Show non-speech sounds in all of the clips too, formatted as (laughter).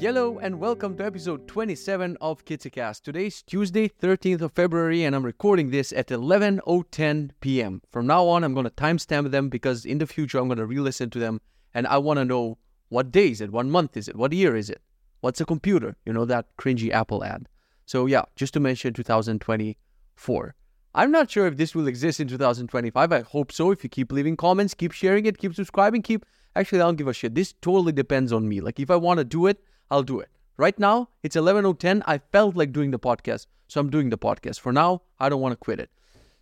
Hello and welcome to episode 27 of KitzeCast. Today's Tuesday, 13th of February, and I'm recording this at 11:10 p.m. From now on, I'm going to timestamp them because in the future I'm going to re-listen to them, and I want to know what day is it, what month is it, what year is it, what's a computer? You know that cringy Apple ad. So yeah, just to mention 2024. I'm not sure if this will exist in 2025. I hope so. If you keep leaving comments, keep sharing it, keep subscribing, keep. Actually, I don't give a shit. This totally depends on me. Like if I want to do it, I'll do it. Right now, it's 11:10. I felt like doing the podcast, so I'm doing the podcast. For now, I don't want to quit it.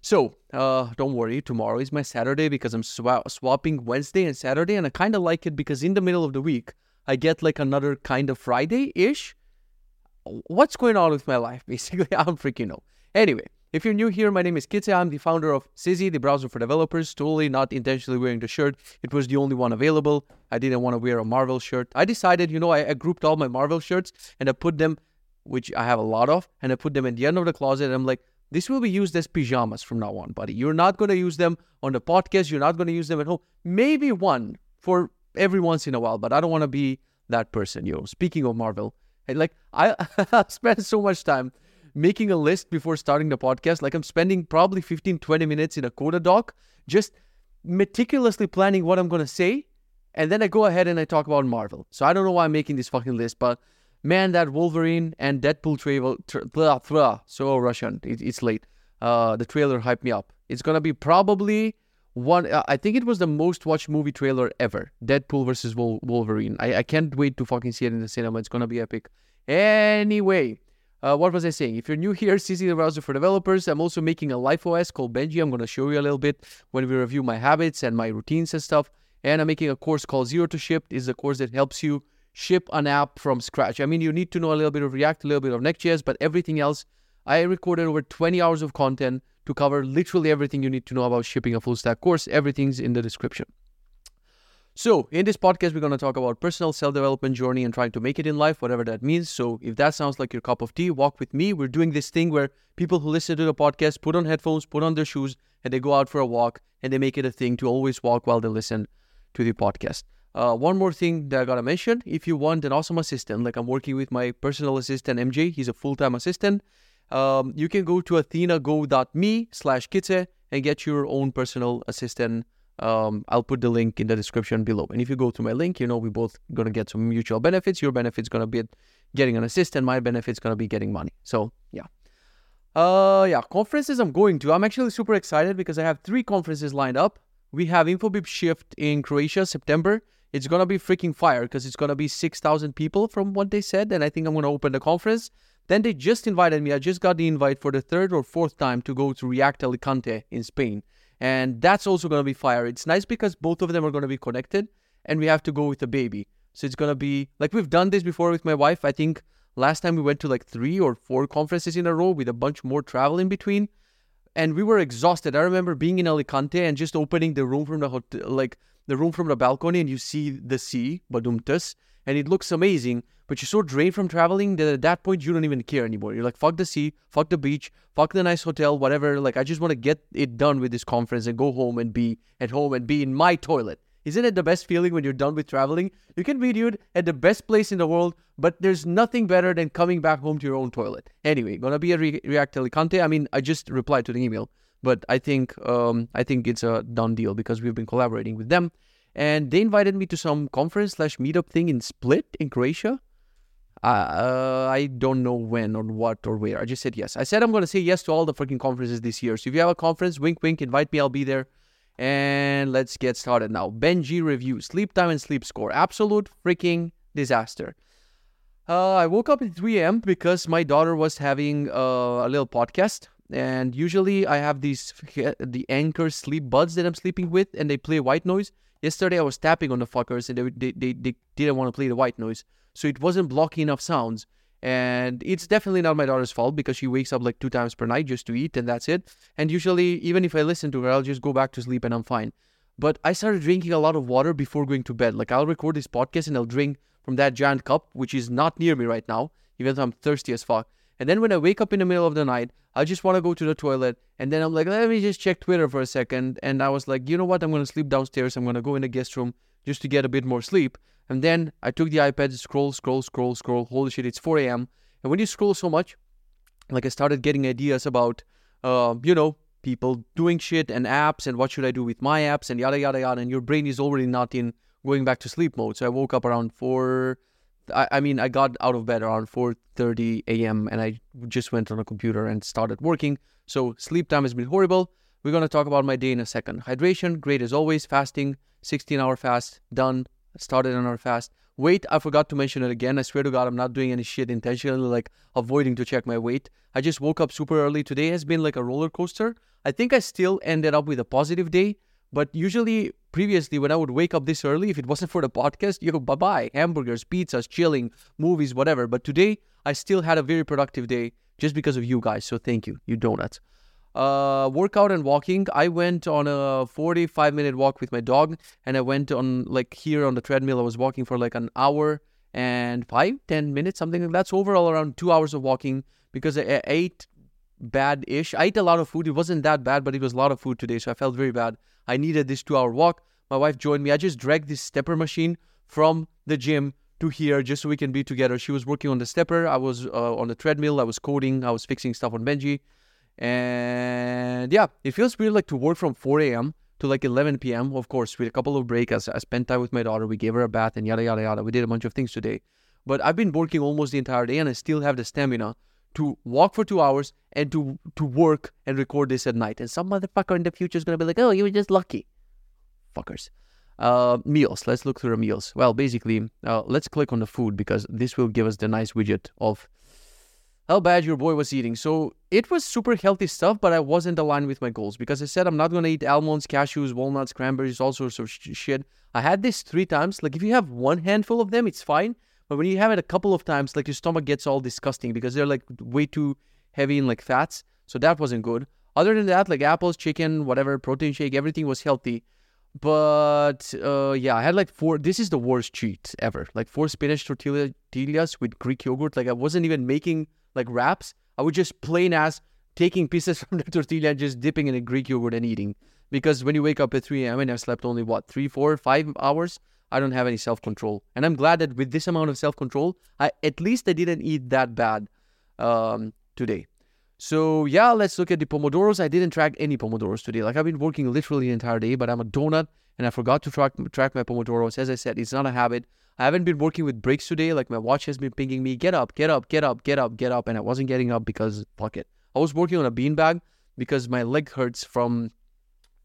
So, uh, don't worry. Tomorrow is my Saturday because I'm swa- swapping Wednesday and Saturday, and I kind of like it because in the middle of the week, I get like another kind of Friday ish. What's going on with my life? (laughs) Basically, I'm freaking out. Anyway, if you're new here, my name is Kitze. I'm the founder of Sizzy, the browser for developers. Totally not intentionally wearing the shirt. It was the only one available. I didn't want to wear a Marvel shirt. I decided, you know, I, I grouped all my Marvel shirts and I put them, which I have a lot of, and I put them at the end of the closet. And I'm like, this will be used as pajamas from now on, buddy. You're not going to use them on the podcast. You're not going to use them at home. Maybe one for every once in a while, but I don't want to be that person, you know. Speaking of Marvel, like (laughs) I (laughs) spent so much time making a list before starting the podcast. Like I'm spending probably 15, 20 minutes in a Coda doc, just meticulously planning what I'm going to say. And then I go ahead and I talk about Marvel. So I don't know why I'm making this fucking list, but man, that Wolverine and Deadpool trailer, so Russian, it, it's late. Uh, the trailer hyped me up. It's going to be probably one, uh, I think it was the most watched movie trailer ever. Deadpool versus Wolverine. I, I can't wait to fucking see it in the cinema. It's going to be epic. Anyway, uh, what was I saying? If you're new here, Sizzy the browser for developers. I'm also making a life OS called Benji. I'm going to show you a little bit when we review my habits and my routines and stuff. And I'm making a course called Zero to Ship. This is a course that helps you ship an app from scratch. I mean, you need to know a little bit of React, a little bit of Next.js, but everything else, I recorded over 20 hours of content to cover literally everything you need to know about shipping a full stack course. Everything's in the description. So, in this podcast, we're going to talk about personal self development journey and trying to make it in life, whatever that means. So, if that sounds like your cup of tea, walk with me. We're doing this thing where people who listen to the podcast put on headphones, put on their shoes, and they go out for a walk and they make it a thing to always walk while they listen to the podcast. Uh, one more thing that I gotta mention if you want an awesome assistant, like I'm working with my personal assistant MJ, he's a full time assistant. Um, you can go to athenago.me slash kitze and get your own personal assistant um, I'll put the link in the description below. And if you go to my link, you know, we're both going to get some mutual benefits. Your benefit's going to be getting an assistant. My benefit's going to be getting money. So, yeah. Uh, yeah, conferences I'm going to. I'm actually super excited because I have three conferences lined up. We have Infobip Shift in Croatia, September. It's going to be freaking fire because it's going to be 6,000 people from what they said. And I think I'm going to open the conference. Then they just invited me. I just got the invite for the third or fourth time to go to React Alicante in Spain and that's also going to be fire. It's nice because both of them are going to be connected, and we have to go with the baby. So it's going to be like we've done this before with my wife. I think last time we went to like three or four conferences in a row with a bunch more travel in between, and we were exhausted. I remember being in Alicante and just opening the room from the hotel, like the room from the balcony, and you see the sea, Badumtas, and it looks amazing. But you're so drained from traveling that at that point you don't even care anymore. You're like, fuck the sea, fuck the beach, fuck the nice hotel, whatever. Like, I just want to get it done with this conference and go home and be at home and be in my toilet. Isn't it the best feeling when you're done with traveling? You can be, dude, at the best place in the world, but there's nothing better than coming back home to your own toilet. Anyway, gonna be a Re- React Alicante. I mean, I just replied to the email, but I think um, I think it's a done deal because we've been collaborating with them, and they invited me to some conference slash meetup thing in Split in Croatia. Uh, I don't know when or what or where. I just said yes. I said I'm going to say yes to all the freaking conferences this year. So if you have a conference, wink, wink, invite me. I'll be there. And let's get started now. Benji review sleep time and sleep score. Absolute freaking disaster. Uh, I woke up at 3 a.m. because my daughter was having uh, a little podcast. And usually I have these the Anker sleep buds that I'm sleeping with, and they play white noise. Yesterday I was tapping on the fuckers, and they, they, they, they didn't want to play the white noise so it wasn't blocking enough sounds. And it's definitely not my daughter's fault because she wakes up like two times per night just to eat, and that's it. And usually, even if I listen to her, I'll just go back to sleep and I'm fine. But I started drinking a lot of water before going to bed. Like I'll record this podcast and I'll drink from that giant cup, which is not near me right now, even though I'm thirsty as fuck. And then when I wake up in the middle of the night, I just want to go to the toilet. And then I'm like, let me just check Twitter for a second. And I was like, you know what? I'm going to sleep downstairs. I'm going to go in the guest room just to get a bit more sleep. And then I took the iPad, scroll, scroll, scroll, scroll. Holy shit, it's 4 a.m. And when you scroll so much, like I started getting ideas about, uh, you know, people doing shit and apps and what should I do with my apps and yada yada yada. And your brain is already not in going back to sleep mode. So I woke up around four. I, I mean, I got out of bed around 4:30 a.m. and I just went on a computer and started working. So sleep time has been horrible. We're gonna talk about my day in a second. Hydration, great as always. Fasting, 16 hour fast, done. Started an hour fast. Weight, I forgot to mention it again. I swear to God, I'm not doing any shit intentionally, like avoiding to check my weight. I just woke up super early. Today has been like a roller coaster. I think I still ended up with a positive day, but usually previously when I would wake up this early, if it wasn't for the podcast, yo, bye bye. Hamburgers, pizzas, chilling, movies, whatever. But today I still had a very productive day just because of you guys. So thank you, you donuts. Uh, workout and walking. I went on a 45 minute walk with my dog, and I went on like here on the treadmill. I was walking for like an hour and five, 10 minutes, something like that. So overall, around two hours of walking because I ate bad ish. I ate a lot of food. It wasn't that bad, but it was a lot of food today. So I felt very bad. I needed this two hour walk. My wife joined me. I just dragged this stepper machine from the gym to here just so we can be together. She was working on the stepper. I was uh, on the treadmill. I was coding. I was fixing stuff on Benji. And yeah, it feels weird like to work from 4 a.m. to like 11 p.m. Of course, with a couple of breaks. I spent time with my daughter. We gave her a bath and yada, yada, yada. We did a bunch of things today. But I've been working almost the entire day and I still have the stamina to walk for two hours and to to work and record this at night. And some motherfucker in the future is gonna be like, "Oh, you were just lucky." Fuckers. Uh, meals. Let's look through the meals. Well, basically, uh, let's click on the food because this will give us the nice widget of how bad your boy was eating. So it was super healthy stuff, but I wasn't aligned with my goals because I said I'm not gonna eat almonds, cashews, walnuts, cranberries, all sorts of sh- shit. I had this three times. Like if you have one handful of them, it's fine. But when you have it a couple of times, like your stomach gets all disgusting because they're like way too heavy in like fats. So that wasn't good. Other than that, like apples, chicken, whatever, protein shake, everything was healthy. But uh, yeah, I had like four. This is the worst cheat ever. Like four spinach tortillas with Greek yogurt. Like I wasn't even making like wraps. I would just plain as taking pieces (laughs) from the tortilla and just dipping in a Greek yogurt and eating. Because when you wake up at 3 a.m. and I've slept only what three, four, five hours, I don't have any self control. And I'm glad that with this amount of self control, I at least I didn't eat that bad um, today. So yeah, let's look at the pomodoros. I didn't track any pomodoros today. Like I've been working literally the entire day, but I'm a donut and I forgot to track track my pomodoros. As I said, it's not a habit. I haven't been working with breaks today. Like my watch has been pinging me, get up, get up, get up, get up, get up, and I wasn't getting up because fuck it. I was working on a beanbag because my leg hurts from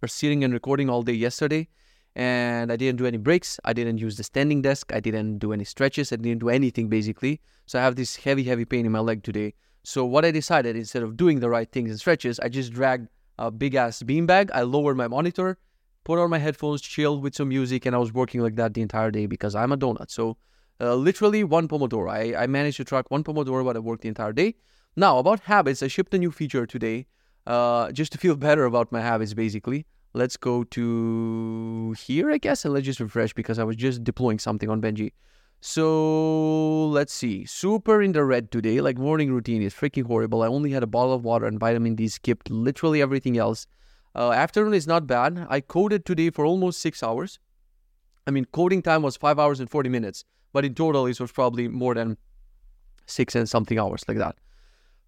sitting and recording all day yesterday and I didn't do any breaks. I didn't use the standing desk. I didn't do any stretches. I didn't do anything basically. So I have this heavy, heavy pain in my leg today. So what I decided instead of doing the right things and stretches, I just dragged a big ass beanbag. I lowered my monitor, put on my headphones, chilled with some music, and I was working like that the entire day because I'm a donut. So uh, literally one Pomodoro. I, I managed to track one Pomodoro, but I worked the entire day. Now about habits, I shipped a new feature today, uh, just to feel (laughs) better about my habits basically let's go to here, I guess, and let's just refresh because I was just deploying something on Benji. So let's see. Super in the red today. Like morning routine is freaking horrible. I only had a bottle of water and vitamin D. Skipped literally everything else. Uh, afternoon is not bad. I coded today for almost six hours. I mean, coding time was five hours and 40 minutes, but in total, it was probably more than six and something hours like that.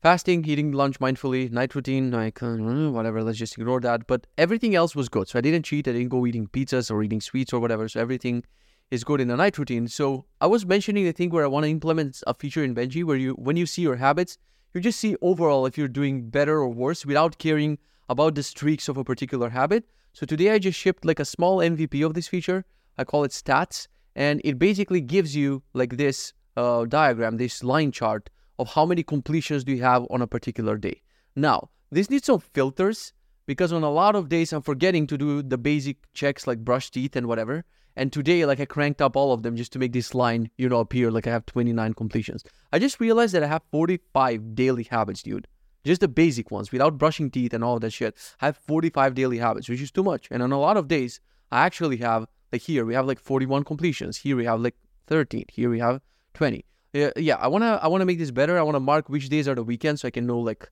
Fasting, eating lunch mindfully, night routine, like uh, whatever, let's just ignore that. But everything else was good. So I didn't cheat. I didn't go eating pizzas or eating sweets or whatever. So everything is good in the night routine. So I was mentioning the thing where I want to implement a feature in Benji where you, when you see your habits, you just see overall if you're doing better or worse without caring about the streaks of a particular habit. So today I just shipped like a small MVP of this feature. I call it stats. And it basically gives you like this uh, diagram, this line chart of how many completions do you have on a particular day. Now, this needs some filters because on a lot of days I'm forgetting to do the basic checks like brush teeth and whatever. And today, like I cranked up all of them just to make this line, you know, appear like I have 29 completions. I just realized that I have 45 daily habits, dude. Just the basic ones without brushing teeth and all that shit. I have 45 daily habits, which is too much. And on a lot of days, I actually have, like here, we have like 41 completions. Here we have like 13. Here we have 20 yeah, yeah. I wanna I wanna make this better. I wanna mark which days are the weekends so I can know like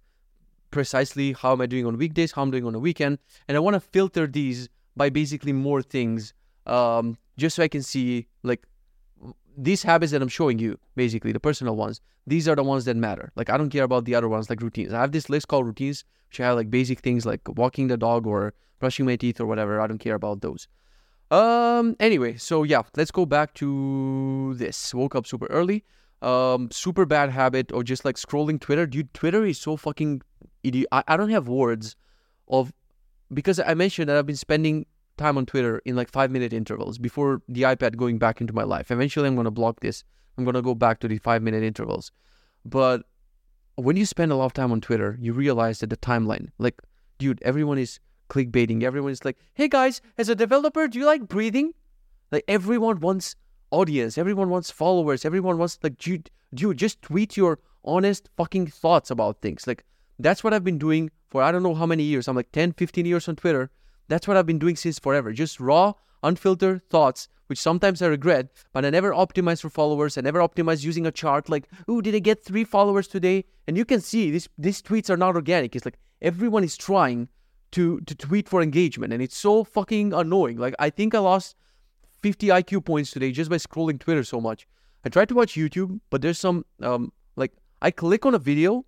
precisely how am I doing on weekdays, how I'm doing on a weekend, and I want to filter these by basically more things, um, just so I can see like these habits that I'm showing you, basically the personal ones. These are the ones that matter. Like I don't care about the other ones, like routines. I have this list called routines, which I have like basic things like walking the dog or brushing my teeth or whatever. I don't care about those. Um. Anyway, so yeah, let's go back to this. Woke up super early. Um. Super bad habit or just like scrolling Twitter. Dude, Twitter is so fucking idiot. I, I don't have words of because I mentioned that I've been spending time on Twitter in like five minute intervals before the iPad going back into my life. Eventually, I'm gonna block this. I'm gonna go back to the five minute intervals. But when you spend a lot of time on Twitter, you realize that the timeline, like, dude, everyone is clickbaiting. Everyone is like, hey guys, as a developer, do you like breathing? Like, everyone wants audience. Everyone wants followers. Everyone wants, like, dude, dude, just tweet your honest fucking thoughts about things. Like, that's what I've been doing for I don't know how many years. I'm like 10, 15 years on Twitter. That's what I've been doing since forever. Just raw, unfiltered thoughts, which sometimes I regret, but I never optimize for followers. I never optimize using a chart like, oh, did I get three followers today? And you can see these these tweets are not organic. It's like everyone is trying to to tweet for engagement, and it's so fucking annoying. Like I think I lost 50 IQ points today just by scrolling Twitter so much. I tried to watch YouTube, but there's some um like I click on a video,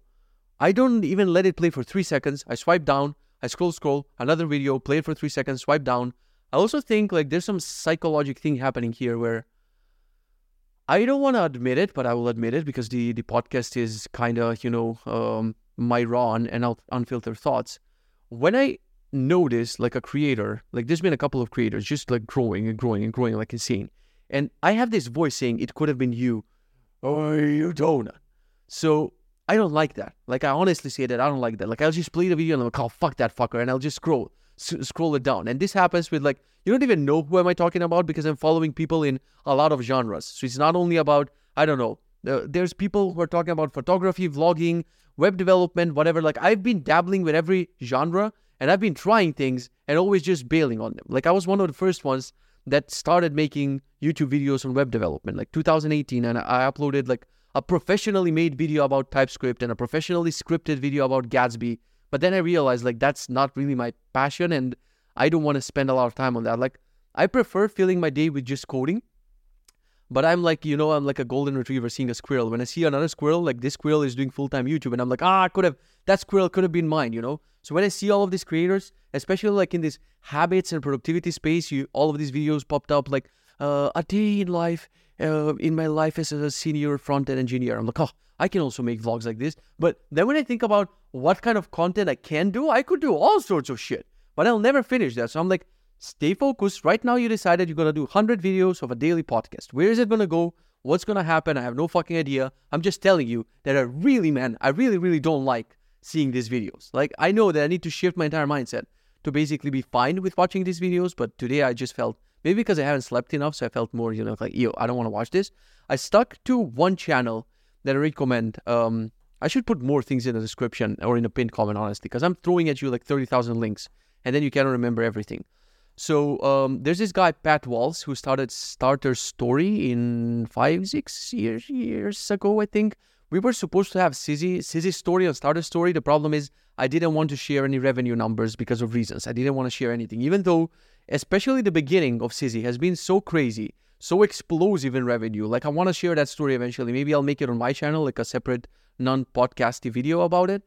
I don't even let it play for three seconds. I swipe down, I scroll, scroll, another video, play it for three seconds, swipe down. I also think like there's some psychological thing happening here where I don't want to admit it, but I will admit it because the the podcast is kind of you know um, my raw and, and unfiltered thoughts. When I notice like a creator, like there's been a couple of creators just like growing and growing and growing like insane, and I have this voice saying it could have been you, or you don't. So I don't like that. Like I honestly say that I don't like that. Like I'll just play the video and I'm like, oh fuck that fucker, and I'll just scroll, s- scroll it down. And this happens with like you don't even know who am I talking about because I'm following people in a lot of genres. So it's not only about I don't know. There's people who are talking about photography, vlogging, web development, whatever. Like I've been dabbling with every genre and I've been trying things and always just bailing on them. Like I was one of the first ones that started making YouTube videos on web development, like 2018, and I uploaded like a professionally made video about TypeScript and a professionally scripted video about Gatsby. But then I realized like that's not really my passion and I don't want to spend a lot of time on that. Like I prefer filling my day with just coding. But I'm like, you know, I'm like a golden retriever seeing a squirrel. When I see another squirrel, like this squirrel is doing full time YouTube, and I'm like, ah, could have, that squirrel could have been mine, you know? So when I see all of these creators, especially like in this habits and productivity space, you all of these videos popped up like uh, a day in life uh, in my life as a senior front end engineer. I'm like, oh, I can also make vlogs like this. But then when I think about what kind of content I can do, I could do all sorts of shit, but I'll never finish that. So I'm like, stay focused. Right now, you decided you're going to do 100 videos of a daily podcast. Where is it going to go? What's going to happen? I have no fucking idea. I'm just telling you that I really, man, I really, really don't like seeing these videos. Like, I know that I need to shift my entire mindset to basically be fine with watching these videos, but today I just felt Maybe because I haven't slept enough, so I felt more, you know, like, yo, I don't want to watch this. I stuck to one channel that I recommend. Um, I should put more things in the description or in a pinned comment, honestly, because I'm throwing at you like 30,000 links and then you cannot remember everything. So um, there's this guy, Pat Walls, who started Starter Story in five, six years, years ago, I think. We were supposed to have Sizzy, Sizzy Story on Starter Story. The problem is I didn't want to share any revenue numbers because of reasons. I didn't want to share anything, even though especially the beginning of Sizzy has been so crazy, so explosive in revenue. Like I want to share that story eventually. Maybe I'll make it on my channel, like a separate non-podcasty video about it.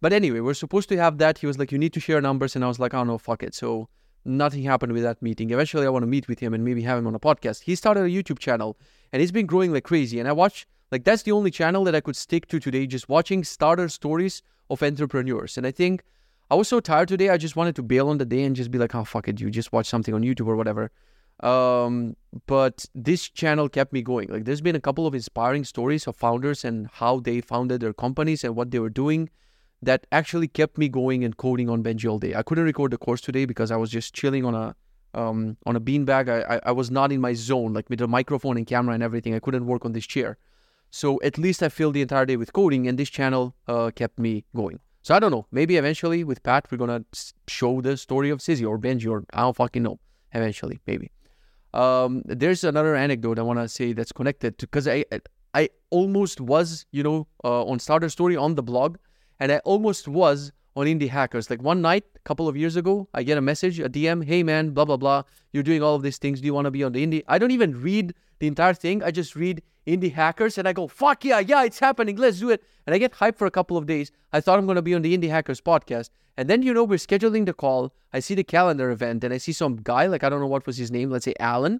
But anyway, we're supposed to have that. He was like, "You need to share numbers," and I was like, "Oh no, fuck it." So nothing happened with that meeting. Eventually, I want to meet with him and maybe have him on a podcast. He started a YouTube channel and he's been growing like crazy. And I watch like that's the only channel that I could stick to today, just watching starter stories of entrepreneurs. And I think I was so tired today. I just wanted to bail on the day and just be like, oh, fuck it. You just watch something on YouTube or whatever. Um, but this channel kept me going. Like, there's been a couple of inspiring stories of founders and how they founded their companies and what they were doing that actually kept me going and coding on Benji all day. I couldn't record the course today because I was just chilling on a um, on a beanbag. I, I, I was not in my zone, like with the microphone and camera and everything. I couldn't work on this chair. So at least I filled the entire day with coding, and this channel uh, kept me going. So I don't know. Maybe eventually with Pat, we're gonna show the story of Sizzy or Benji or I don't fucking know. Eventually, maybe. Um, there's another anecdote I want to say that's connected to because I I almost was you know uh, on Starter Story on the blog, and I almost was on Indie Hackers. Like one night, a couple of years ago, I get a message, a DM, hey man, blah, blah, blah. You're doing all of these things. Do you want to be on the Indie? I don't even read the entire thing. I just read Indie Hackers and I go, fuck yeah, yeah, it's happening. Let's do it. And I get hyped for a couple of days. I thought I'm going to be on the Indie Hackers podcast. And then, you know, we're scheduling the call. I see the calendar event and I see some guy, like, I don't know what was his name. Let's say Alan.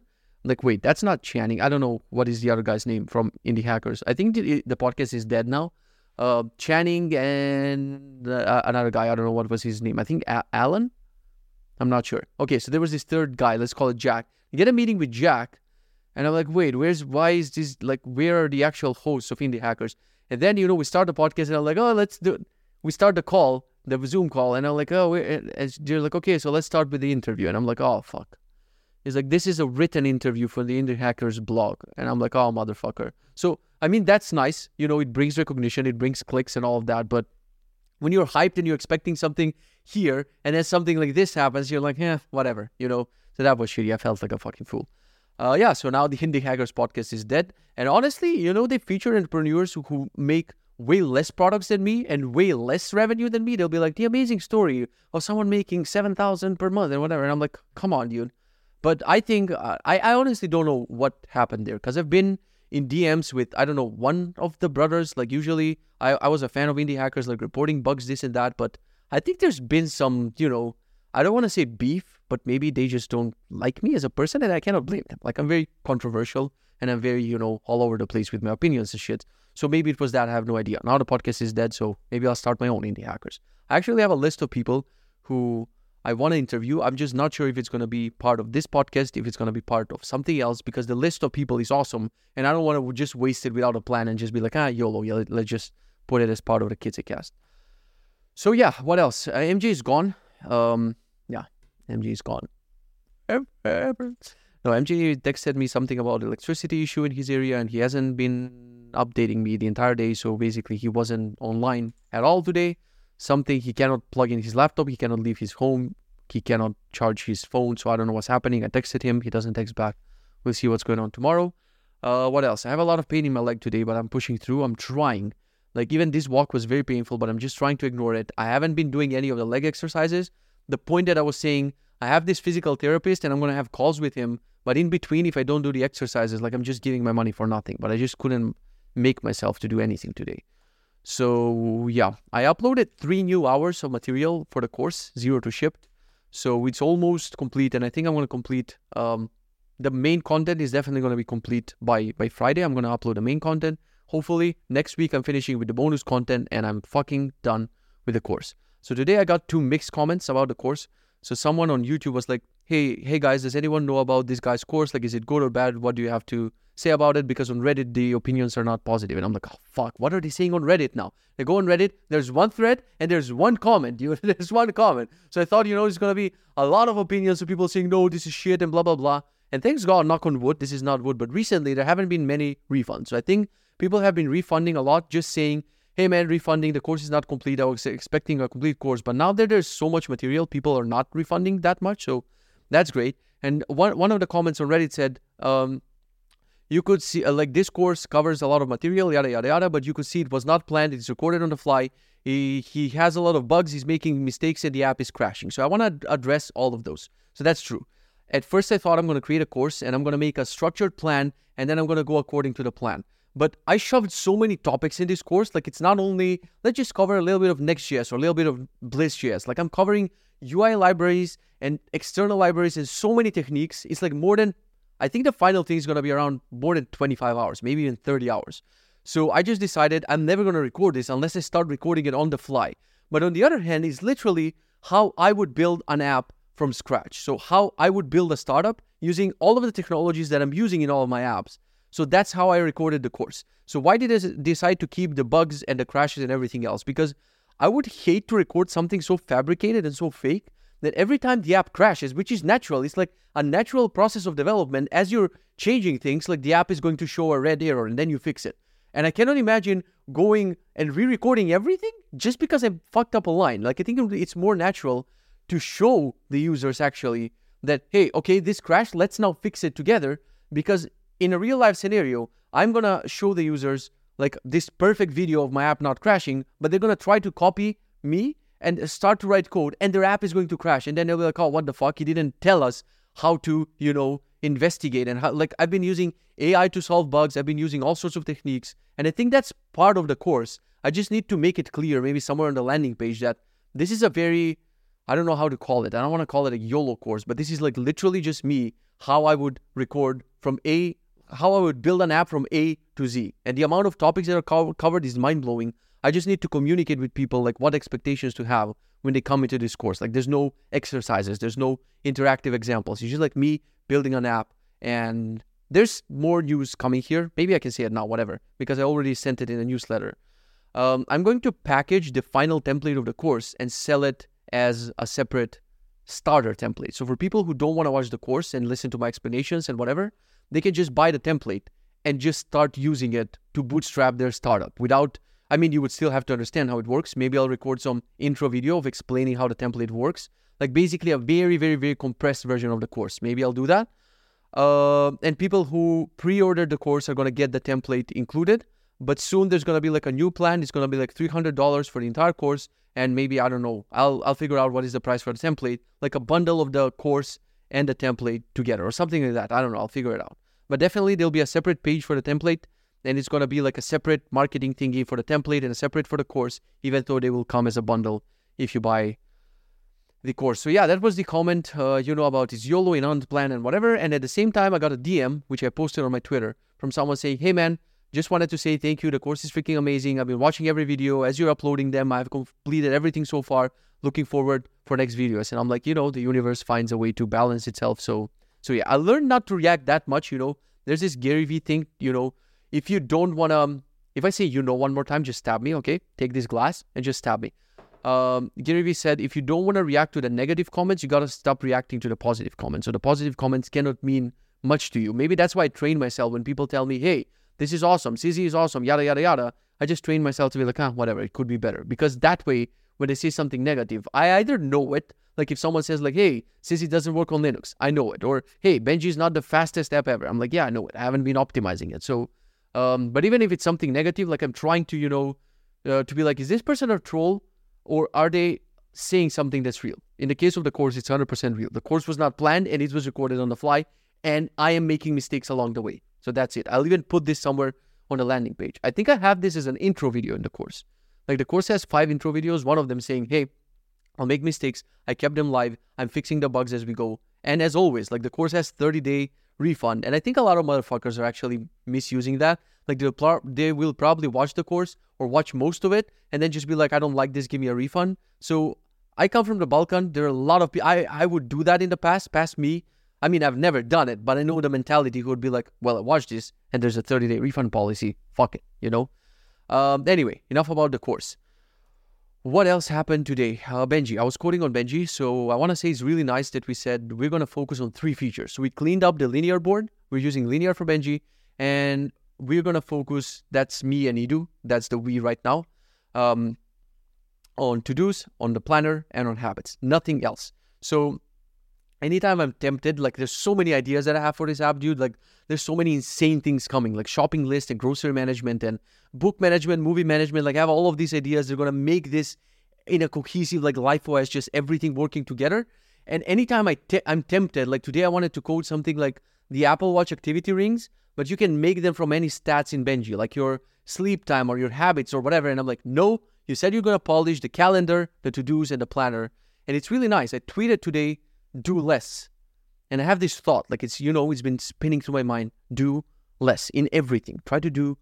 I'm like, wait, that's not Channing. I don't know what is the other guy's name from Indie Hackers. I think the, the podcast is dead now uh, Channing and uh, another guy. I don't know what was his name. I think a- Alan. I'm not sure. Okay, so there was this third guy. Let's call it Jack. You get a meeting with Jack, and I'm like, wait, where's why is this like where are the actual hosts of Indie Hackers? And then you know we start the podcast, and I'm like, oh, let's do. It. We start the call, the Zoom call, and I'm like, oh, and they're like, okay, so let's start with the interview, and I'm like, oh fuck. He's like, this is a written interview for the Indie Hackers blog, and I'm like, oh motherfucker. So I mean, that's nice. You know, it brings recognition, it brings clicks and all of that. But when you're hyped and you're expecting something here, and then something like this happens, you're like, yeah, whatever, you know. So that was shitty. I felt like a fucking fool. Uh, yeah, so now the Indie Hackers podcast is dead. And honestly, you know, they feature entrepreneurs who, who make way less products than me and way less revenue than me. They'll be like, the amazing story of someone making 7000 per month and whatever. And I'm like, come on, dude. But I think, uh, I, I honestly don't know what happened there because I've been in DMs with I don't know one of the brothers. Like usually, I I was a fan of indie hackers, like reporting bugs, this and that. But I think there's been some, you know, I don't want to say beef, but maybe they just don't like me as a person, and I cannot blame them. Like I'm very controversial and I'm very, you know, all over the place with my opinions and shit. So maybe it was that. I have no idea. Now the podcast is dead, so maybe I'll start my own indie hackers. I actually have a list of people who I want to interview. I'm just not sure if it's going to be part of this podcast, if it's going to be part of something else, because the list of people is awesome. And I don't want to just waste it without a plan and just be like, ah, YOLO, yeah, let's just put it as part of the KitzeCast. So, yeah, what else? Uh, MJ is gone. Um, is gone. No, MJ texted me something about electricity issue in his area, and he hasn't been updating me the entire day. So basically, he wasn't online at all today something he cannot plug in his laptop, he cannot leave his home, he cannot charge his phone. So I don't know what's happening. I texted him, he doesn't text back. We'll see what's going on tomorrow. Uh, what else? I have a lot of pain in my leg today, but I'm pushing through. I'm trying. Like even this walk was very painful, but I'm just trying to ignore it. I haven't been doing any of the leg exercises. The point that I was saying, I have this physical therapist and I'm gonna have calls with him. But in between, if I don't do the exercises, like I'm just giving my money for nothing. But I just couldn't make myself to do anything today. So yeah, I uploaded three new hours of material for the course, zero to shipped. So it's almost complete, and I think I'm going to complete. Um, the main content is definitely going to be complete by by Friday. I'm going to upload the main content. Hopefully next week I'm finishing with the bonus content, and I'm fucking done with the course. So today I got two mixed comments about the course. So someone on YouTube was like, "Hey, hey guys, does anyone know about this guy's course? Like, is it good or bad? What do you have to say about it because on Reddit the opinions are not. And I'm like, oh fuck, what are they saying on Reddit now? They go on Reddit, there's one thread and there's one comment. (laughs) You there's one comment. So I thought, you know, there's gonna be a lot of opinions of people saying, no, this is shit and blah blah blah. And thanks God, knock on wood, this is not wood, but recently there haven't been many refunds. So I think people have been refunding a lot, just saying, hey man, refunding, the course is not complete. I was expecting a complete course. But now that there's so much material, people are not refunding that much. So that's great. And one one of the comments on Reddit said, um, you could see uh, like this course covers a lot of material yada yada yada but you could see it was not planned it's recorded on the fly he, he has a lot of bugs he's making mistakes and the app is crashing so i want to address all of those so that's true at first i thought i'm going to create a course and i'm going to make a structured plan and then i'm going to go according to the plan but i shoved so many topics in this course like it's not only let's just cover a little bit of next.js or a little bit of Blitz.js like i'm covering ui libraries and external libraries and so many techniques it's like more than I think the final thing is going to be around more than 25 hours, maybe even 30 hours. So I just decided I'm never going to record this unless I start recording it on the fly. But on the other hand, is literally how I would build an app from scratch. So how I would build a startup using all of the technologies that I'm using in all of my apps. So that's how I recorded the course. So why did I decide to keep the bugs and the crashes and everything else? Because I would hate to record something so fabricated and so fake that every time the app crashes, which is natural, it's like a natural process of development. As you're changing things, like the app is going to show a red error and then you fix it. And I cannot imagine going and re recording everything just because I fucked up a line. Like, I think it's more natural to show the users actually that, hey, okay, this crashed, let's now fix it together. Because in a real life scenario, I'm gonna show the users like this perfect video of my app not crashing, but they're gonna try to copy me and start to write code, and their app is going to crash, and then they'll be like, "Oh, what the fuck? He didn't tell us how to, you know, investigate and how." Like I've been using AI to solve bugs. I've been using all sorts of techniques, and I think that's part of the course. I just need to make it clear, maybe somewhere on the landing page, that this is a very I don't know how to call it. I don't want to call it a YOLO course, but this is like literally just me how I would record from A, how I would build an app from A to Z. And the amount of topics that are co- covered is mind blowing. I just need to communicate with people like what expectations to have when they come into this course. Like there's no exercises, there's no interactive examples. It's just like me building an app. And there's more news coming here. Maybe I can say it now, whatever, because I already sent it in a newsletter. Um, I'm going to package the final template of the course and sell it as a separate starter template. So for people who don't want to watch the course and listen to my explanations and whatever, they can just buy the template and just start using it to bootstrap their startup without I mean you would still have to understand how it works. Maybe I'll record some intro video of explaining how the template works. Like basically a very, very, very compressed version of the course. Maybe I'll do that. Uh, and people who pre-ordered the course are gonna get the template included. But soon there's gonna be like a new plan. It's gonna be like three hundred dollars for the entire course, and maybe I don't know. I'll I'll figure out what is the price for the template, like a bundle of the course and the template together, or something like that. I don't know. I'll figure it out. But definitely there'll be a separate page for the template, and it's gonna be like a separate marketing thingy for the template and a separate for the course, even though they will come as a bundle if you buy the course. So yeah, that was the comment, uh, you know, about his YOLO in plan and whatever. And at the same time, I got a DM, which I posted on my Twitter from someone saying, hey man, just wanted to say thank you. The course is freaking amazing. I've been watching every video as you're uploading them. I've completed everything so far. Looking forward for next videos. And I'm like, you know, the universe finds a way to balance itself. So, so yeah, I learned not to react that much. You know, there's this Gary Vee thing. You know, if you don't want to, um, if I say you know one more time, just stab me. Okay, take this glass and just stab me. Um, Gary Vee said, if you don't want to react to the negative comments, you gotta stop reacting to the positive comments. So the positive comments cannot mean much to you. Maybe that's why I train myself when people tell me, hey, this is awesome, Sizzy is awesome, yada, yada, yada. I just train myself to be like, ah, whatever, it could be better. Because that way, when they see something negative, I either know it, like if someone says like, hey, Sizzy doesn't work on Linux, I know it. Or, hey, Benji is not the fastest app ever. I'm like, yeah, I know it. I haven't been optimizing it. So, um, but even if it's something negative, like I'm trying to, you know, uh, to be like, is this person a troll? Or are they saying something that's real? In the case of the course, it's 100% real. The course was not planned and it was recorded on the fly. And I am making mistakes along the way. So that's it. I'll even put this somewhere on the landing page. I think I have this as an intro video in the course. Like the course has five intro videos, one of them saying, hey, I'll make mistakes. I kept them live. I'm fixing the bugs as we go. And as always, like the course has 30 day refund. And I think a lot of motherfuckers are actually misusing that. Like they'll pl- they will probably watch the course or watch most of it and then just be like, I don't like this, give me a refund. So I come from the Balkan. There are a lot of people, I, I would do that in the past, past me. I mean, I've never done it, but I know the mentality who would be like, well, I watched this and there's a 30 day refund policy. Fuck it, you know? Um, anyway, enough about the course. What else happened today? Uh, Benji, I was quoting on Benji, so I want to say it's really nice that we said we're going to focus on three features. So we cleaned up the linear board. We're using linear for Benji, and we're going to focus, that's me and Edu, that's the we right now, um, on to dos, on the planner, and on habits. Nothing else. So anytime I'm tempted, like there's so many ideas that I have for this app, dude. Like there's so many insane things coming, like shopping list and grocery management and book management, movie management. Like I have all of these ideas. They're gonna make this in a cohesive like life OS, just everything working together. And anytime I te- I'm tempted, like today I wanted to code something like the Apple Watch activity rings, but you can make them from any stats in Benji, like your sleep time or your habits or whatever. And I'm like, no, you said you're gonna polish the calendar, the to-dos, and the planner. And it's really nice. I tweeted today do less. And I have this thought, like it's, you know, it's been spinning through my mind do less in everything. Try to do,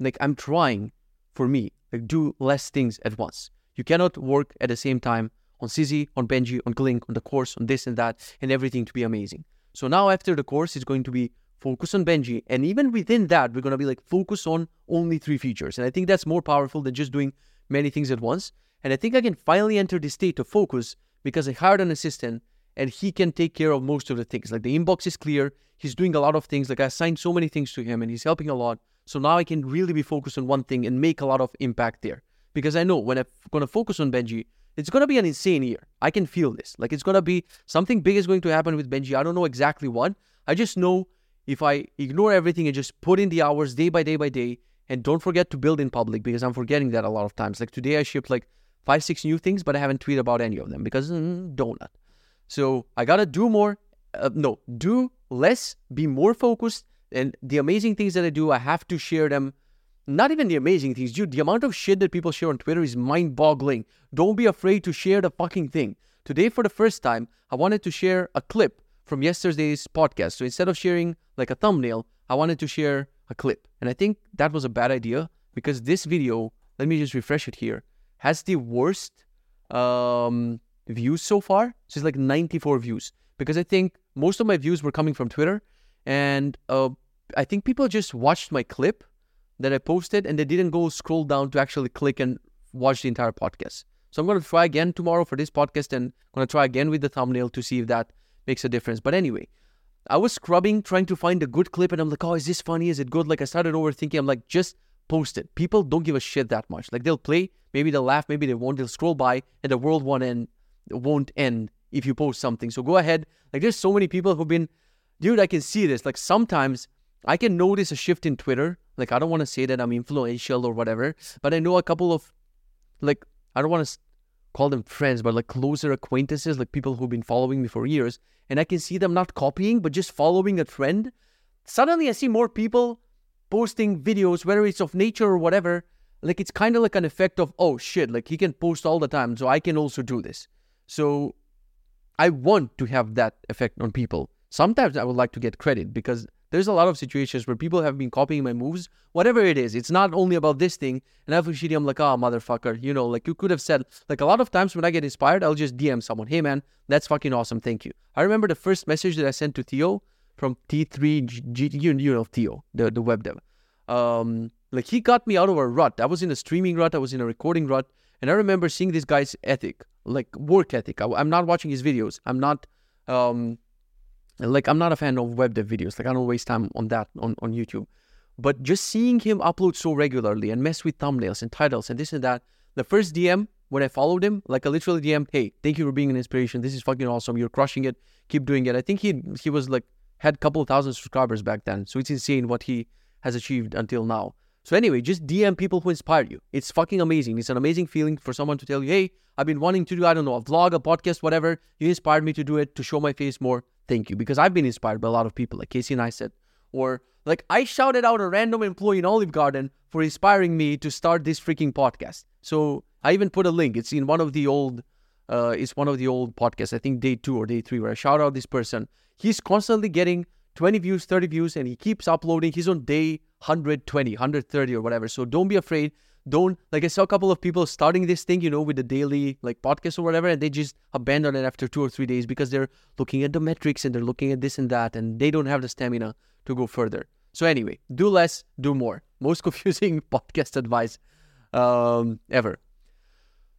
like, I'm trying for me, like, do less things at once. You cannot work at the same time on Sizzy, on Benji, on Glink, on the course, on this and that, and everything to be amazing. So now after the course, it's going to be focus on Benji. And even within that, we're going to be like focus on only three features. And I think that's more powerful than just doing many things at once. And I think I can finally enter this state of focus because I hired an assistant and he can take care of most of the things. Like the inbox is clear. He's doing a lot of things. Like I assigned so many things to him and he's helping a lot. So now I can really be focused on one thing and make a lot of impact there. Because I know when I'm going to focus on Benji, it's going to be an insane year. I can feel this. Like it's going to be something big is going to happen with Benji. I don't know exactly what. I just know if I ignore everything and just put in the hours day by day by day And don't forget to build in public because I'm forgetting that a lot of times. Like today, I shipped like five, six new things, but I haven't tweeted about any of them because mm, donut. So I gotta do more. Uh, no, do less, be more focused. And the amazing things that I do, I have to share them. Not even the amazing things, dude. The amount of shit that people share on Twitter is mind boggling. Don't be afraid to share the fucking thing. Today, for the first time, I wanted to share a clip from yesterday's podcast. So instead of sharing like a thumbnail, I wanted to share a clip. And I think that was a bad idea because this video, let me just refresh it here, has the worst um, views so far. So it's like 94 views because I think most of my views were coming from Twitter. And uh, I think people just watched my clip that I posted and they didn't go scroll down to actually click and watch the entire podcast. So I'm going to try again tomorrow for this podcast and I'm going to try again with the thumbnail to see if that makes a difference. But anyway, I was scrubbing, trying to find a good clip, and I'm like, oh, is this funny? Is it good? Like, I started overthinking. I'm like, just post it. People don't give a shit that much. Like, they'll play, maybe they'll laugh, maybe they won't. They'll scroll by, and the world won't end, won't end if you post something. So go ahead. Like, there's so many people who've been, dude, I can see this. Like, sometimes I can notice a shift in Twitter. Like, I don't want to say that I'm influential or whatever, but I know a couple of, like, I don't want to call them friends, but like closer acquaintances, like people who've been following me for years, and I can see them not copying, but just following a trend. Suddenly, I see more people posting videos, whether it's of nature or whatever. Like it's kind of like an effect of, oh shit, like he can post all the time, so I can also do this. So I want to have that effect on people. Sometimes I would like to get credit because there's a lot of situations where people have been copying my moves, whatever it is. It's not only about this thing. And eventually I'm like, oh, motherfucker. You know, like you could have said, like a lot of times when I get inspired, I'll just DM someone, hey, man, that's fucking awesome. Thank you. I remember the first message that I sent to Theo from T3G, you, you know, Theo, the, the web dev. Um, like he got me out of a rut. I was in a streaming rut, I was in a recording rut. And I remember seeing this guy's ethic, like work ethic. I, am not watching his videos. I'm not um, like I'm not a fan of web dev videos. Like I don't waste time on that on, on YouTube. But just seeing him upload so regularly and mess with thumbnails and titles and this and that. The first DM when I followed him, like I literally DM, hey, thank you for being an inspiration. This is fucking awesome. You're crushing it. Keep doing it. I think he he was like had a couple thousand subscribers back then. So it's insane what he has achieved until now. So anyway, just DM people who inspire you. It's fucking amazing. It's an amazing feeling for someone to tell you, hey, I've been wanting to do, I don't know, a vlog, a podcast, whatever. You inspired me to do it, to show my face more thank you because I've been inspired by a lot of people like Casey Neistat. or like I shouted out a random employee in Olive Garden for inspiring me to start this freaking podcast. So I even put a link. It's in one of the old uh it's one of the old podcasts, I think day 2 or day 3 where I shout out this person. He's constantly getting 20 views, 30 views and he keeps uploading. He's on day 120, 130 or whatever. So don't be afraid don't like I saw a couple of people starting this thing, you know, with the daily like podcast or whatever, and they just abandon it after two or three days because they're looking at the metrics and they're looking at this and that, and they don't have the stamina to go further. So anyway, do less, do more. (laughs) Most confusing (laughs) podcast advice um, ever.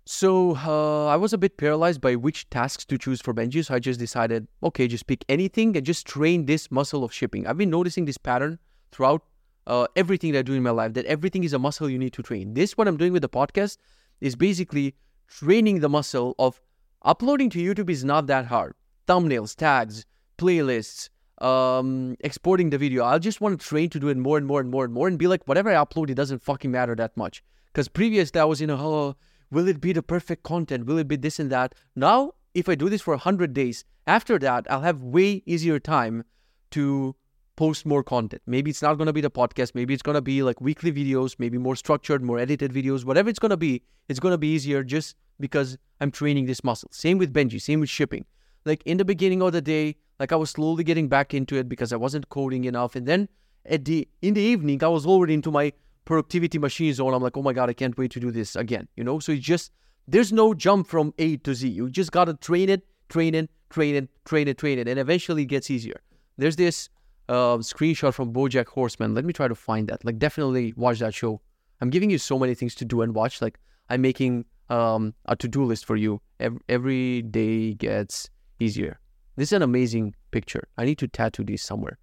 So uh, I was a bit paralyzed by which tasks to choose for Benji, so I just decided, okay, just pick anything and just train this muscle of shipping. I've been noticing this pattern throughout uh, everything that I do in my life, that everything is a muscle you need to train. This, what I'm doing with the podcast, is basically training the muscle of uploading to YouTube is not that hard. Thumbnails, tags, playlists, um, exporting the video. I just want to train to do it more and more and more and more and be like, whatever I upload, it doesn't fucking matter that much. Because previously I was in a, oh, will it be the perfect content? Will it be this and that? Now, if I do this for 100 days, after that, I'll have way easier time to post more content. Maybe it's not going to be the podcast. Maybe it's going to be like weekly videos, maybe more structured, more edited videos. Whatever it's going to be, it's going to be easier just because I'm training this muscle. Same with Benji, same with shipping. Like in the beginning of the day, like I was slowly getting back into it because I wasn't coding enough. And then at the in the evening, I was already into my productivity machine zone. I'm like, oh my God, I can't wait to do this again. You know, so it's just there's no jump from A to Z. You just gotta train it, train it, train it, train it, train it, and eventually it gets easier. There's this uh, screenshot from BoJack Horseman. Let me try to find that. Like, definitely watch that show. I'm giving you so many things to do and watch. Like, I'm making um, a to-do list for you. Every, every day gets easier. This is an amazing picture. I need to tattoo this somewhere.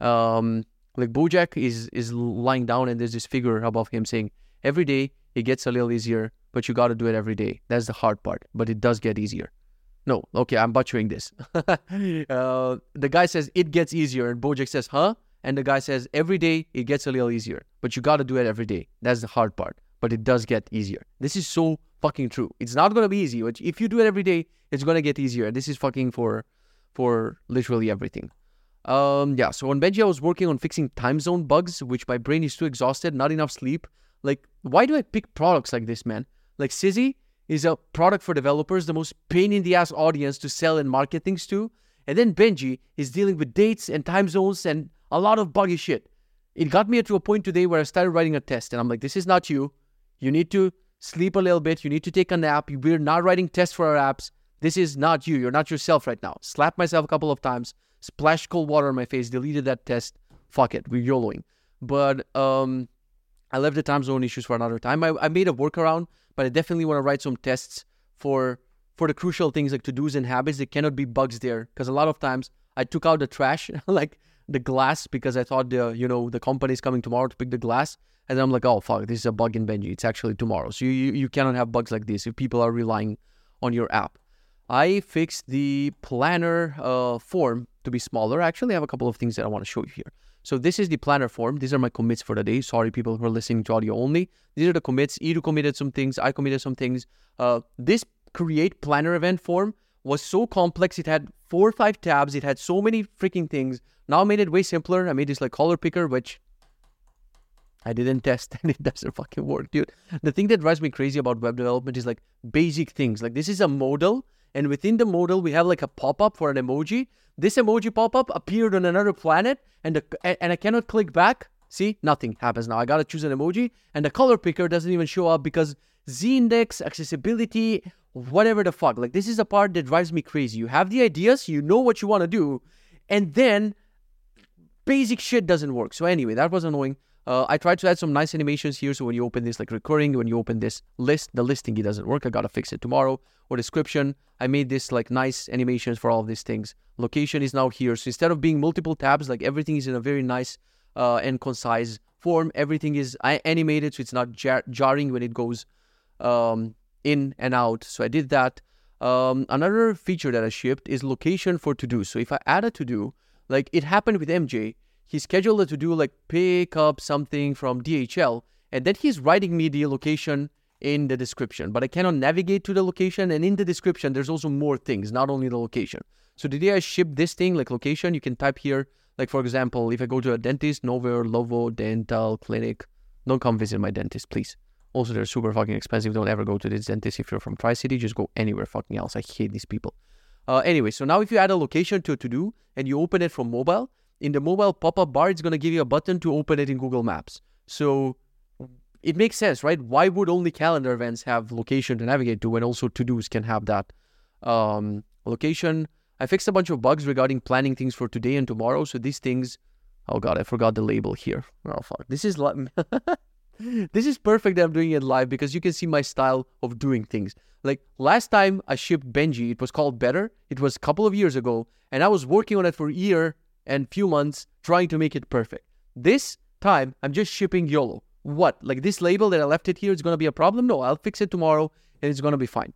Um, like BoJack is is lying down and there's this figure above him saying, "Every day it gets a little easier, but you got to do it every day. That's the hard part, but it does get easier." No, okay, I'm butchering this. (laughs) uh, the guy says it gets easier, and Bojack says, huh? And the guy says every day it gets a little easier, but you got to do it every day. That's the hard part, but it does get easier. This is so fucking true. It's not gonna be easy, but if you do it every day, it's gonna get easier. And This is fucking for for literally everything. Um, yeah. So on Benji, I was working on fixing time zone bugs, which my brain is too exhausted, not enough sleep. Like, why do I pick products like this, man? Like Sizzy is a product for developers, the most pain in the ass audience to sell and market things to. And then Benji is dealing with dates and time zones and a lot of buggy shit. It got me to a point today where I started writing a test, and I'm like, this is not you. You need to sleep a little bit. You need to take a nap. We're not writing tests for our apps. This is not you. You're not yourself right now. Slap myself a couple of times, splashed cold water on my face, deleted that test. Fuck it, we're YOLOing. But um, I left the time zone issues for another time. I, I made a workaround, but I definitely want to write some tests for for the crucial things like to dos and habits. There cannot be bugs there because a lot of times I took out the trash, (laughs) like the glass, because I thought the you know the company is coming tomorrow to pick the glass, and I'm like, oh fuck, this is a bug in Benji. It's actually tomorrow. So you, you, you cannot have bugs like this if people are relying on your app. I fixed the planner uh, form to be smaller. Actually, I have a couple of things that I want to show you here. So this is the planner form. These are my commits for the day. Sorry, people who are listening to audio only. These are the commits. Edu committed some things. I committed some things. Uh, this create planner event form was so complex. It had four or five tabs. It had so many freaking things. Now I made it way simpler. I made this like color picker, which I didn't test (laughs) and it doesn't fucking work, dude. The thing that drives me crazy about web development is like basic things. Like this is a modal, and within the modal we have like a pop-up for an emoji. This emoji pop-up appeared on another planet, and the, and I cannot click back. See, nothing happens now. I gotta choose an emoji, and the color picker doesn't even show up because z-index, accessibility, whatever the fuck. Like this is a part that drives me crazy. You have the ideas, you know what you want to do, and then basic shit doesn't work. So anyway, that was annoying. Uh, I tried to add some nice animations here. So when you open this like recurring, when you open this list, the listing it doesn't work. I gotta fix it tomorrow. Or description, I made this like nice animations for all of these things. Location is now here. So instead of being multiple tabs, like everything is in a very nice uh, and concise form. Everything is animated, so it's not jar- jarring when it goes um, in and out. So I did that. Um, another feature that I shipped is location for to do. So if I add a to do, like it happened with MJ, he scheduled it to do like pick up something from DHL, and then he's writing me the location in the description. But I cannot navigate to the location, and in the description, there's also more things, not only the location. So the day I ship this thing, like location, you can type here, like for example, if I go to a dentist, nowhere, Lovo Dental Clinic, don't come visit my dentist, please. Also, they're super fucking expensive. Don't ever go to this dentist if you're from Tri City. Just go anywhere fucking else. I hate these people. Uh, anyway, so now if you add a location to a to do and you open it from mobile, in the mobile pop-up bar, it's going to give you a button to open it in Google Maps. So it makes sense, right? Why would only calendar events have location to navigate to when also to-dos can have that um, location? I fixed a bunch of bugs regarding planning things for today and tomorrow. So these things, oh god, I forgot the label here. Oh fuck, this is (laughs) this is perfect that I'm doing it live because you can see my style of doing things. Like last time I shipped Benji, it was called Better. It was a couple of years ago, and I was working on it for a year and few months trying to make it perfect. This time, I'm just shipping YOLO. What? Like this label that I left it here is going to be a problem? No, I'll fix it tomorrow and it's going to be fine.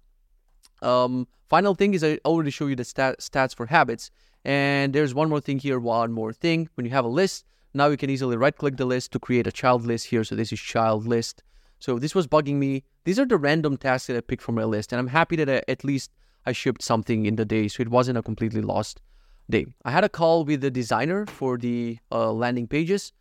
Um, final thing is I already show you the stat- stats for habits. And there's one more thing here, one more thing. When you have a list, now you can easily right click the list to create a child list here. So this is child list. So this was bugging me. These are the random tasks that I picked from my list. And I'm happy that I, at least I shipped something in the day. So it wasn't a completely lost day. I had a call with the designer for the uh, landing pages.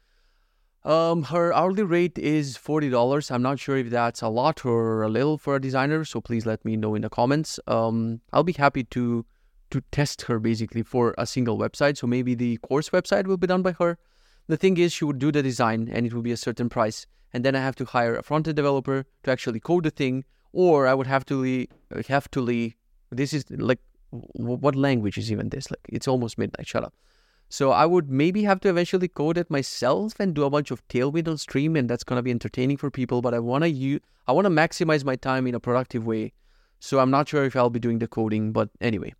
Um, her hourly rate is $40. I'm not sure if that's a lot or a little for a designer, so please let me know in the comments. Um, I'll be happy to to test her basically for a single website. So maybe the course website will be done by her. The thing is, she would do the design and it would be a certain price, and then I have to hire a front end developer to actually code the thing, or I would have to have to. This is like what language is even this? Like, it's almost midnight. Shut up. So I would maybe have to eventually code it myself and do a bunch of Tailwind on stream, and that's gonna be entertaining for people. But I wanna use, I wanna maximize my time in a productive way. So I'm not sure if I'll be doing the coding, but anyway,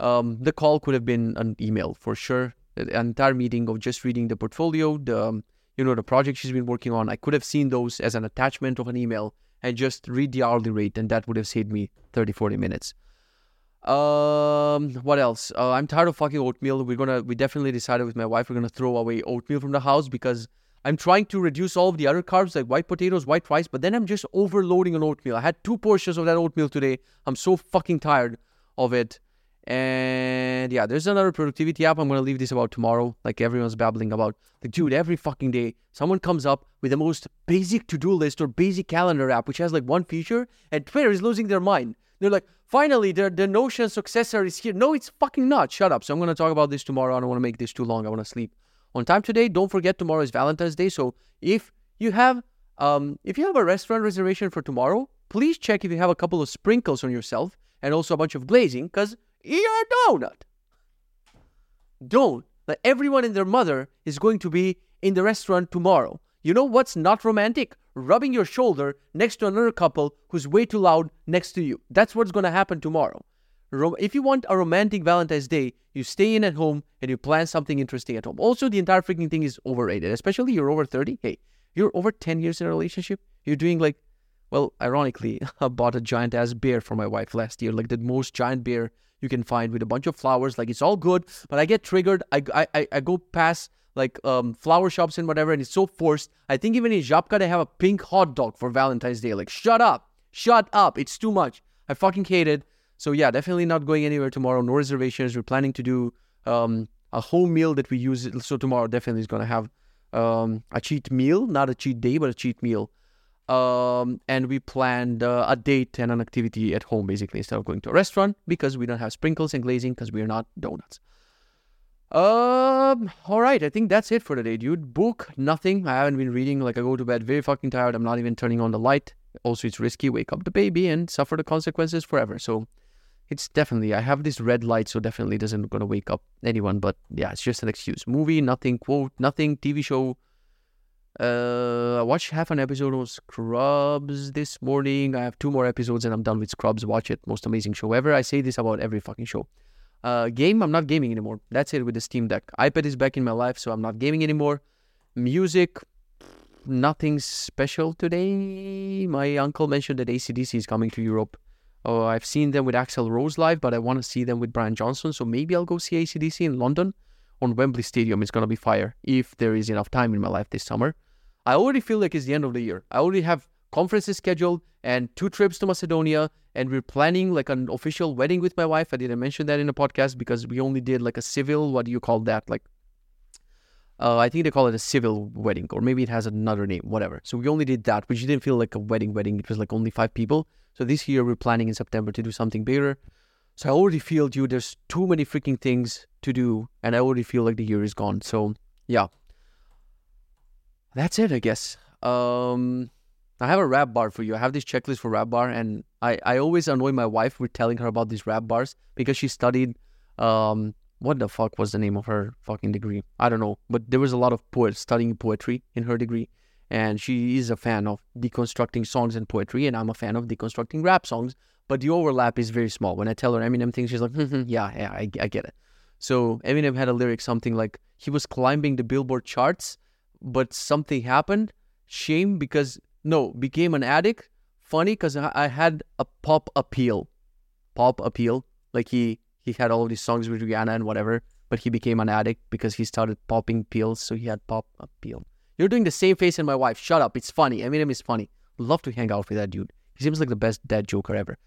um, the call could have been an email for sure. An entire meeting of just reading the portfolio, the um, you know the project she's been working on. I could have seen those as an attachment of an email and just read the hourly rate, and that would have saved me 30, 40 minutes. Um, what else? Uh, I'm tired of fucking oatmeal. We're gonna, we definitely decided with my wife we're gonna throw away oatmeal from the house because I'm trying to reduce all of the other carbs like white potatoes, white rice, but then I'm just overloading on oatmeal. I had two portions of that oatmeal today. I'm so fucking tired of it. And yeah, there's another productivity app. I'm gonna leave this about tomorrow. Like everyone's babbling about. Like, dude, every fucking day someone comes up with the most basic to-do list or basic calendar app, which has like one feature, and Twitter is losing their mind. They're like, finally, the the Notion successor is here. No, it's fucking not. Shut up. So I'm gonna talk about this tomorrow. I don't want to make this too long. I want to sleep on time today. Don't forget tomorrow is Valentine's Day. So if you have um if you have a restaurant reservation for tomorrow, please check if you have a couple of sprinkles on yourself and also a bunch of glazing, because you're a donut. Don't. Like everyone and their mother is going to be in the restaurant tomorrow. You know what's not romantic? Rubbing your shoulder next to another couple who's way too loud next to you. That's what's going to happen tomorrow. If you want a romantic Valentine's Day, you stay in at home and you plan something interesting at home. Also, the entire freaking thing is overrated, especially you're over 30. Hey, you're over 10 years in a relationship. You're doing like, well, ironically, (laughs) I bought a giant ass bear for my wife last year, like the most giant bear you can find with a bunch of flowers. Like it's all good, but I get triggered. I, I, I go past like um, flower shops and whatever, and it's so forced. I think even in Żabka they have a pink hot dog for Valentine's Day. Like, shut up, shut up. It's too much. I fucking hate it. So yeah, definitely not going anywhere tomorrow. No reservations. We're planning to do um, a whole meal that we use. So tomorrow definitely is gonna have um, a cheat meal, not a cheat day, but a cheat meal. Um, and we planned uh, a date and an activity at home basically instead of going to a restaurant because we don't have sprinkles and glazing because we are not donuts. Um, all right, I think that's it for today, dude. Book nothing. I haven't been reading. Like I go to bed very fucking tired. I'm not even turning on the light. Also, it's risky. Wake up the baby and suffer the consequences forever. So it's definitely I have this red light, so definitely doesn't gonna wake up anyone. But yeah, it's just an excuse. Movie, nothing. Quote, nothing. TV show. Uh, I watched half an episode of Scrubs this morning. I have two more episodes and I'm done with Scrubs. Watch it, most amazing show ever. I say this about every fucking show. Uh, game, I'm not gaming anymore. That's it with the Steam Deck. iPad is back in my life, so I'm not gaming anymore. Music, nothing special today. My uncle mentioned that ACDC is coming to Europe. Oh, I've seen them with Axl Rose live, but I want to see them with Brian Johnson. So maybe I'll go see ACDC in London on Wembley Stadium. It's gonna be fire if there is enough time in my life this summer. I already feel like it's the end of the year. I already have conferences scheduled and two trips to Macedonia, and we're planning like an official wedding with my wife. I didn't mention that in the podcast because we only did like a civil. What do you call that? Like uh, I think they call it a civil wedding, or maybe it has another name, whatever. So we only did that, which didn't feel like a wedding wedding. It was like only five people. So this year we're planning in September to do something bigger. So I already feel, dude, there's too many freaking things to do, and I already feel like the year is gone. So yeah, that's it, I guess. Um, I have a rap bar for you. I have this checklist for rap bar, and I I always annoy my wife with telling her about these rap bars because she studied um what the fuck was the name of her fucking degree? I don't know, but there was a lot of poets studying poetry in her degree, and she is a fan of deconstructing songs and poetry, and I'm a fan of deconstructing rap songs. But the overlap is very small. When I tell her Eminem things, she's like, hmm, "Yeah, yeah, I, I get it." So Eminem had a lyric something like he was climbing the Billboard charts, but something happened. Shame because no, became an addict. Funny because I had a pop appeal, pop appeal. Like he he had all these songs with Rihanna and whatever, but he became an addict because he started popping pills, so he had pop appeal. You're doing the same face in my wife. Shut up. It's funny. Eminem is funny. Love to hang out with that dude. He seems like the best dad joker ever.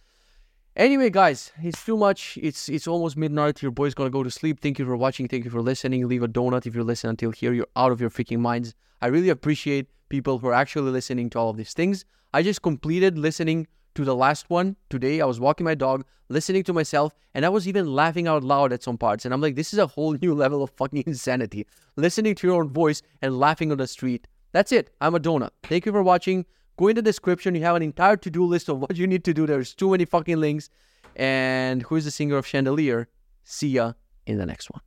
Anyway, guys, it's too much. It's it's almost midnight. Your boy's gonna go to sleep. Thank you for watching. Thank you for listening. Leave a donut if you're listening until here. You're out of your freaking minds. I really appreciate people who are actually listening to all of these things. I just completed listening to the last one today. I was walking my dog, listening to myself, and I was even laughing out loud at some parts. And I'm like, this is a whole (laughs) new level of fucking insanity. Listening to your own voice and laughing on the street. That's it. I'm a donut. Thank you for watching. Go in the description. You have an entire to do list of what you need to do. There's too many fucking links. And who's the singer of Chandelier? See ya in the next one.